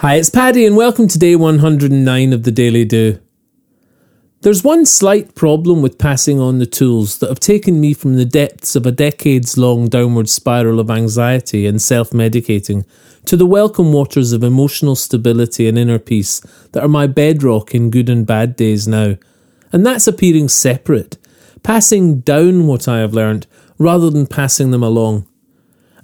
Hi, it's Paddy, and welcome to day 109 of the Daily Do. There's one slight problem with passing on the tools that have taken me from the depths of a decades long downward spiral of anxiety and self medicating to the welcome waters of emotional stability and inner peace that are my bedrock in good and bad days now. And that's appearing separate, passing down what I have learnt rather than passing them along.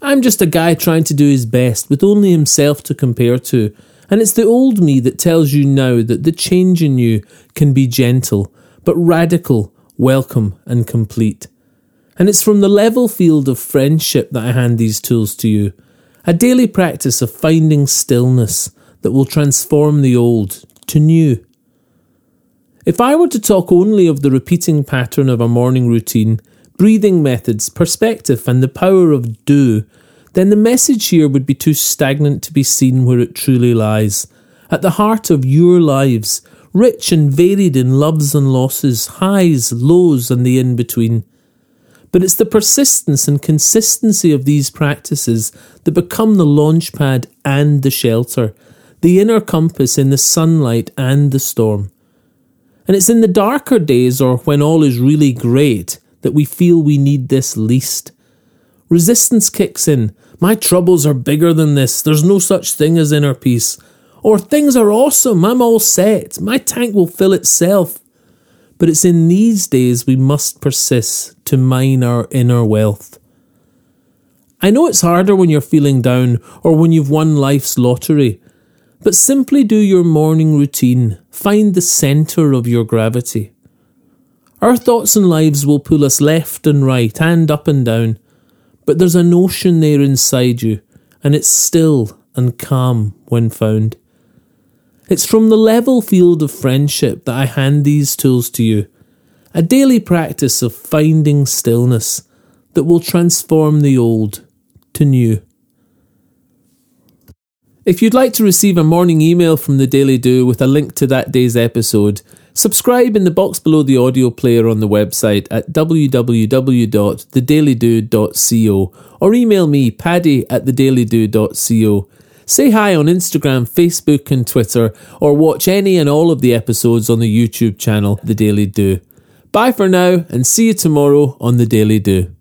I'm just a guy trying to do his best with only himself to compare to, and it's the old me that tells you now that the change in you can be gentle, but radical, welcome, and complete. And it's from the level field of friendship that I hand these tools to you, a daily practice of finding stillness that will transform the old to new. If I were to talk only of the repeating pattern of a morning routine, breathing methods, perspective, and the power of do, then the message here would be too stagnant to be seen where it truly lies. At the heart of your lives, rich and varied in loves and losses, highs, lows, and the in between. But it's the persistence and consistency of these practices that become the launch pad and the shelter, the inner compass in the sunlight and the storm. And it's in the darker days or when all is really great that we feel we need this least. Resistance kicks in. My troubles are bigger than this. There's no such thing as inner peace. Or things are awesome. I'm all set. My tank will fill itself. But it's in these days we must persist to mine our inner wealth. I know it's harder when you're feeling down or when you've won life's lottery, but simply do your morning routine. Find the centre of your gravity. Our thoughts and lives will pull us left and right and up and down, but there's an ocean there inside you, and it's still and calm when found. It's from the level field of friendship that I hand these tools to you, a daily practice of finding stillness that will transform the old to new. If you'd like to receive a morning email from the Daily Do with a link to that day's episode, subscribe in the box below the audio player on the website at www.thedailydo.co or email me paddy at thedailydo.co. Say hi on Instagram, Facebook, and Twitter, or watch any and all of the episodes on the YouTube channel The Daily Do. Bye for now, and see you tomorrow on The Daily Do.